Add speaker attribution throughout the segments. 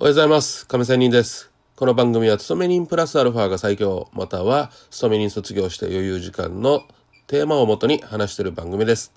Speaker 1: おはようございます。亀仙人です。この番組は、勤め人プラスアルファが最強、または、勤め人卒業して余裕時間のテーマをもとに話している番組です。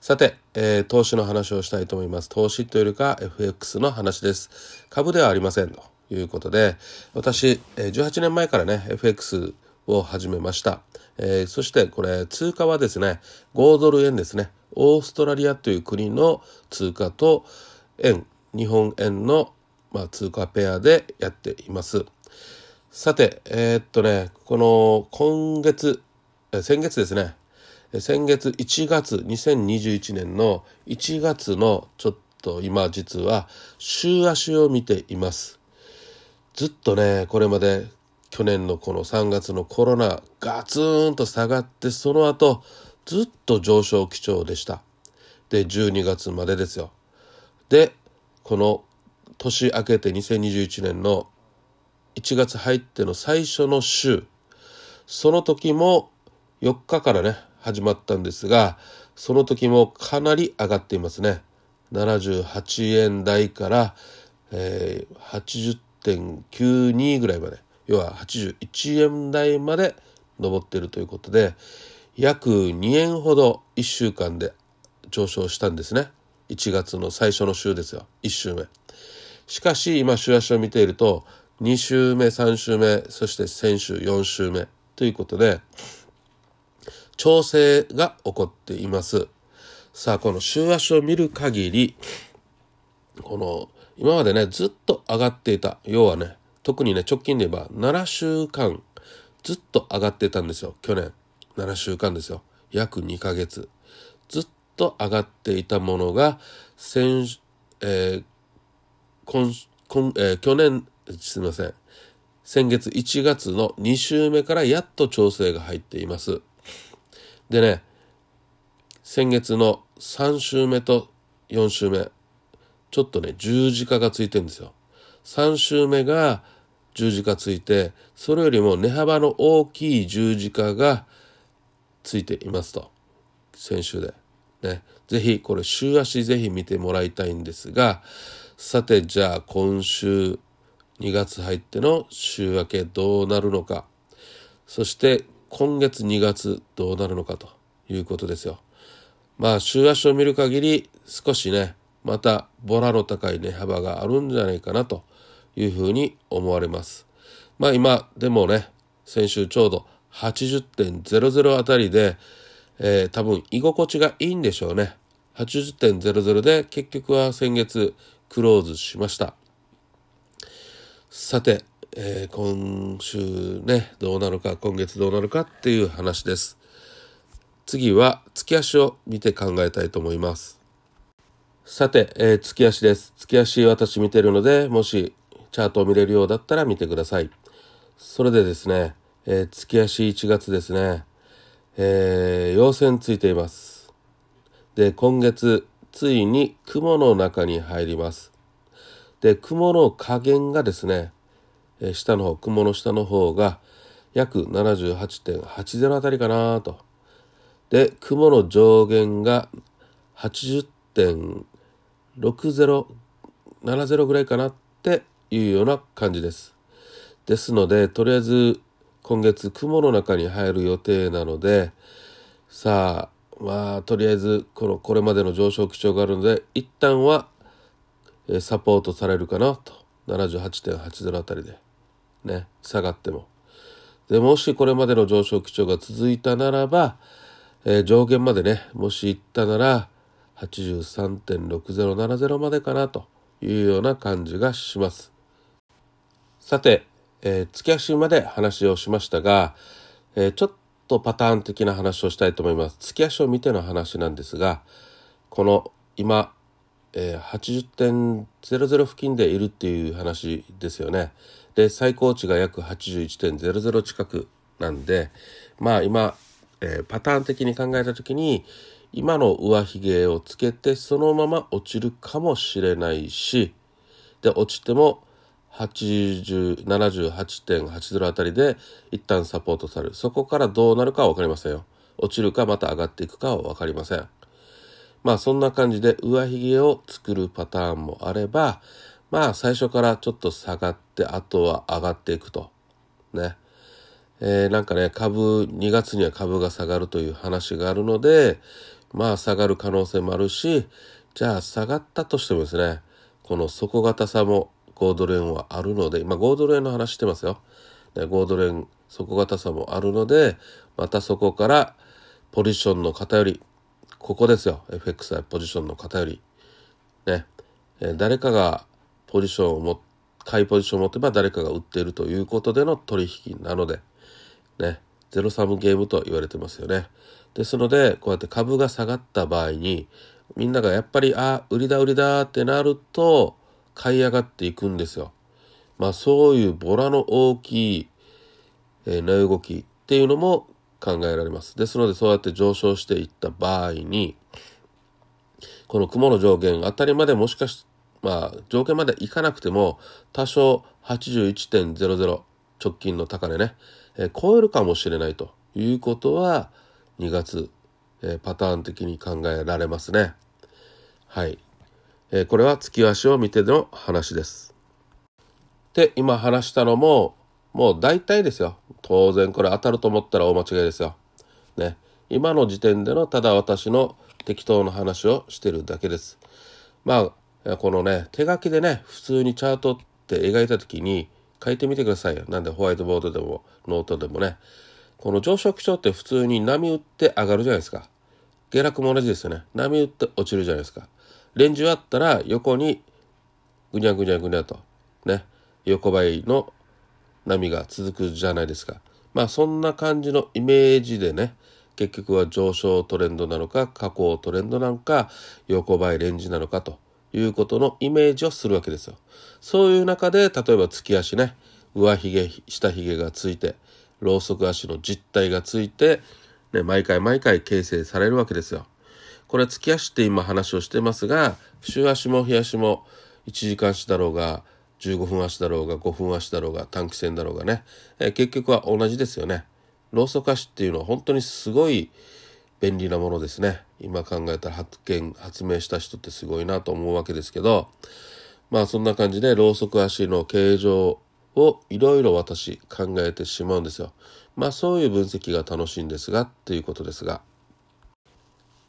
Speaker 1: さて、えー投資の話をしたいと思います。投資というよりか FX の話です。株ではありません。ということで、私、え18年前からね、FX を始めました。えーそしてこれ、通貨はですね、5ドル円ですね。オーストラリアという国の通貨と円、日本円の、まあ、通貨ペアでやっています。さて、えーっとね、この今月、先月ですね、先月1月、2021年の1月のちょっと今実は週足を見ています。ずっとね、これまで去年のこの3月のコロナガツンと下がって、その後ずっと上昇基調でした。で、12月までですよ。で、この年明けて2021年の1月入っての最初の週、その時も4日からね、始まったんですが、その時もかなり上がっていますね。78円台から、えー80.92ぐらいまで、要は81円台まで上っているということで、約2円ほど1週間で上昇したんですね。1月の最初の週ですよ。1週目。しかし今週足を見ていると2週目3週目そして先週4週目ということで調整が起こっています。さあこの週足を見る限りこの今までねずっと上がっていた要はね特にね直近で言えば7週間ずっと上がってたんですよ。去年7週間ですよ。約2ヶ月。ずっと上がっていたものが先、えー今今えー去年すみません。先月1月の2週目からやっと調整が入っています。でね先月の3週目と4週目ちょっとね十字架がついてるんですよ。3週目が十字架ついてそれよりも値幅の大きい十字架がついていますと。先週で。ね。ぜひこれ週足ぜひ見てもらいたいんですがさてじゃあ今週2月入っての週明けどうなるのか。そして今月2月どうなるのかということですよ。まあ週足を見る限り少しねまたボラの高い値幅があるんじゃないかなというふうに思われます。まあ今でもね先週ちょうど80.00あたりで、えー多分居心地がいいんでしょうね。80.00で結局は先月クローズしました。さて、えー今週ねどうなるか今月どうなるかっていう話です。次は月足を見て考えたいと思います。さて、えー月足です。月足私見てるのでもしチャートを見れるようだったら見てください。それでですね、えー月足1月ですね、えー陽線ついています。で今月ついに雲の中に入ります。で雲の加減がですね、え下の方雲の下の方が約78.80あたりかなと。で雲の上限が80.6070ぐらいかなっていうような感じです。ですのでとりあえず今月雲の中に入る予定なのでさあまあとりあえずこのこれまでの上昇基調があるので一旦はえサポートされるかなと。78.80あたりでね下がっても。でもしこれまでの上昇基調が続いたならば、えー上限までねもし行ったなら83.6070までかなというような感じがします。さて、えー月足まで話をしましたが、えーちょっととパターン的な話をしたいと思います月足を見ての話なんですがこの今え80.00付近でいるっていう話ですよね。で最高値が約81.00近くなんでまあ今、えーパターン的に考えた時に今の上髭をつけてそのまま落ちるかもしれないしで落ちても78.80あたりで一旦サポートされる。そこからどうなるかは分かりませんよ。落ちるかまた上がっていくかは分かりません。まあそんな感じで上髭を作るパターンもあればまあ最初からちょっと下がってあとは上がっていくと。ね。えー、なんかね株2月には株が下がるという話があるのでまあ下がる可能性もあるしじゃあ下がったとしてもですねこの底堅さも5ドル円はあるので今5ドル円の話してますよ、ね、5ドル円底堅さもあるのでまたそこからポジションの偏りここですよ。FXI ポジションの偏り。ね、え、誰かがポジションを持っ買いポジションを持てば誰かが売っているということでの取引なのでね。ゼロサムゲームと言われてますよね。ですのでこうやって株が下がった場合にみんながやっぱりあ売りだ売りだってなると買い上がっていくんですよ。まあそういうボラの大きい、えー、値動きっていうのも考えられます。ですのでそうやって上昇していった場合にこの雲の上限あたりまでもしかしまあ条件までいかなくても多少81.00直近の高値ね、えー、超えるかもしれないということは2月、えー、パターン的に考えられますね。はい。えー、これは月足を見ての話です。で、今話したのも、もう大体ですよ。当然これ当たると思ったら大間違いですよ。ね。今の時点でのただ私の適当な話をしてるだけです。まあ、このね、手書きでね、普通にチャートって描いた時に書いてみてくださいよ。なんでホワイトボードでもノートでもね。この上昇基調って普通に波打って上がるじゃないですか。下落も同じですよね。波打って落ちるじゃないですか。レンジあったら横にぐにゃぐにゃぐにゃとね横ばいの波が続くじゃないですか。まあそんな感じのイメージでね結局は上昇トレンドなのか下降トレンドなのか横ばいレンジなのかということのイメージをするわけですよ。そういう中で例えば月足ね上髭下髭がついてロウソク足の実体がついて、ね、毎回毎回形成されるわけですよ。これ月足って今話をしてますが週足も日足も1時間足だろうが15分足だろうが5分足だろうが短期戦だろうがね、えー、結局は同じですよね。ローソク足っていうのは本当にすごい便利なものですね。今考えたら発見発明した人ってすごいなと思うわけですけどまあそんな感じでローソク足の形状をいろいろ私考えてしまうんですよ。まあそういう分析が楽しいんですがっていうことですが。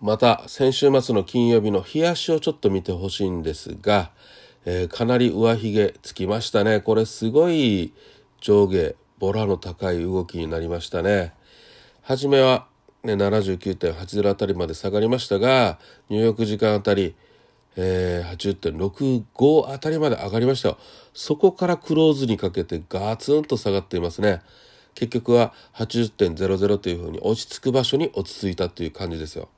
Speaker 1: また先週末の金曜日の冷やしをちょっと見てほしいんですが、えー、かなり上髭つきましたね。これすごい上下ボラの高い動きになりましたね。初めは、ね、79.80あたりまで下がりましたが入浴時間あたり、えー、80.65あたりまで上がりましたそこからクローズにかけてガツンと下がっていますね。結局は80.00というふうに落ち着く場所に落ち着いたという感じですよ。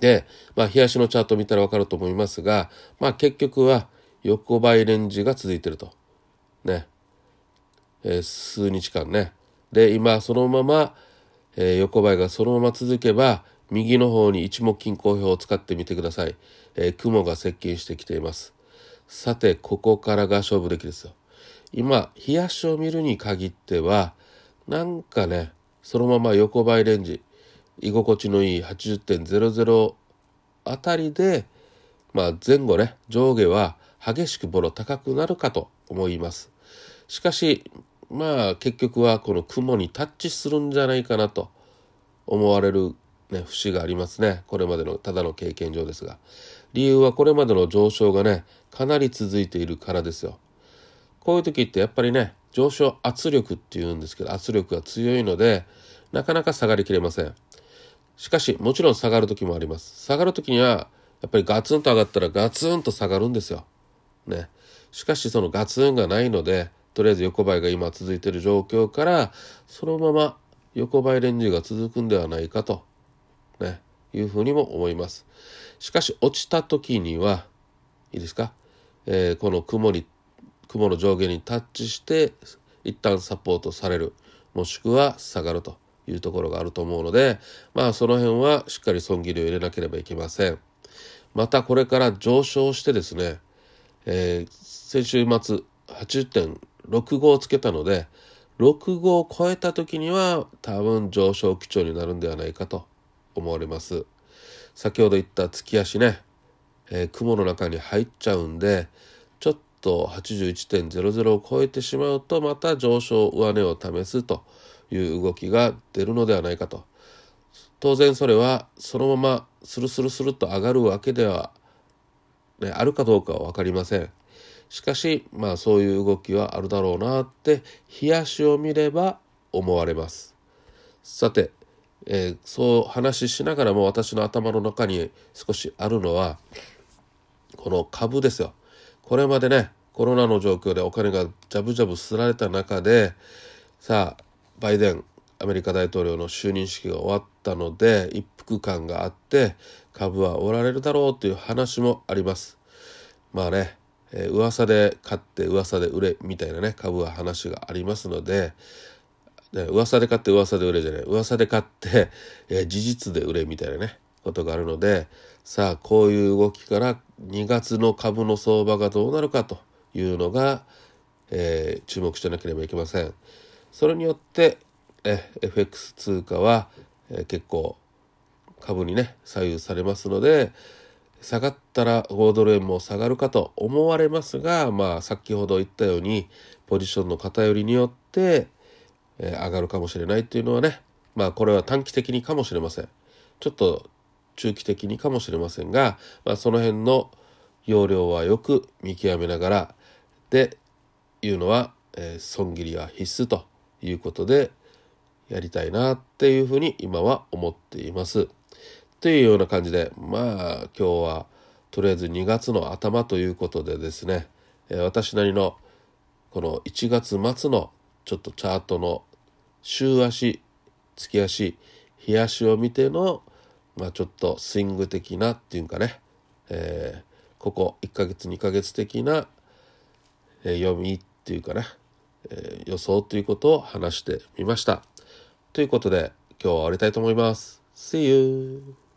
Speaker 1: で、まあ、冷やしのチャート見たらわかると思いますが、まあ、結局は横ばいレンジが続いてると。ね。えー、数日間ね。で、今そのまま、えー、横ばいがそのまま続けば、右の方に一目均衡表を使ってみてください。えー、雲が接近してきています。さて、ここからが勝負できですよ。今、冷やしを見るに限っては、なんかね、そのまま横ばいレンジ、居心地のいい80.00あたりで、まあ、前後ね上下は激しくボロ高くなるかと思います。しかしまあ結局はこの雲にタッチするんじゃないかなと思われる、ね、節がありますねこれまでのただの経験上ですが理由はこれまでの上昇がねかなり続いているからですよ。こういう時ってやっぱりね上昇圧力っていうんですけど圧力が強いのでなかなか下がりきれません。しかし、もちろん下がる時もあります。下がる時には、やっぱりガツンと上がったらガツンと下がるんですよ。ね。しかし、そのガツンがないので、とりあえず横ばいが今続いている状況から、そのまま横ばいレンジが続くんではないかと、ね、いうふうにも思います。しかし、落ちた時には、いいですか、えー、この雲に、雲の上下にタッチして、一旦サポートされる、もしくは下がると。いうところがあると思うので、まあその辺はしっかり損切りを入れなければいけません。またこれから上昇してですね、えー、先週末80.65をつけたので、65を超えた時には多分上昇基調になるんではないかと思われます。先ほど言った月足ね、えー、雲の中に入っちゃうんで、ちょっと81.00を超えてしまうとまた上昇上値を試すという動きが出るのではないかと。当然それはそのままスルスルスルと上がるわけでは、ね、あるかどうかは分かりません。しかしまあそういう動きはあるだろうなって冷やしを見れば思われます。さて、えー、そう話しながらも私の頭の中に少しあるのはこの株ですよ。これまでねコロナの状況でお金がジャブジャブすられた中でさあバイデンアメリカ大統領の就任式が終わったので一服感があって株はおられるだろうという話もありますまあね、えー、噂で買って噂で売れみたいなね株は話がありますのでね、噂で買って噂で売れじゃない噂で買って、えー、事実で売れみたいなねことがあるのでさあこういう動きから2月の株の相場がどうなるかというのが、えー、注目しなければいけません。それによってえ FX 通貨は、え結構株にね左右されますので下がったら5ドル円も下がるかと思われますがまあ先ほど言ったようにポジションの偏りによって、え上がるかもしれないっていうのはねまあこれは短期的にかもしれません。ちょっと中期的にかもしれませんが、まあ、その辺の要領はよく見極めながらでいうのは、えー、損切りは必須ということでやりたいなっていうふうに今は思っています。というような感じでまあ今日はとりあえず2月の頭ということでですね、え、私なりのこの1月末のちょっとチャートの週足月足日足を見てのまあちょっとスイング的なっていうかね、えー、ここ1ヶ月2ヶ月的な、えー、読みっていうかね、えー、予想ということを話してみました。ということで今日は終わりたいと思います。See you!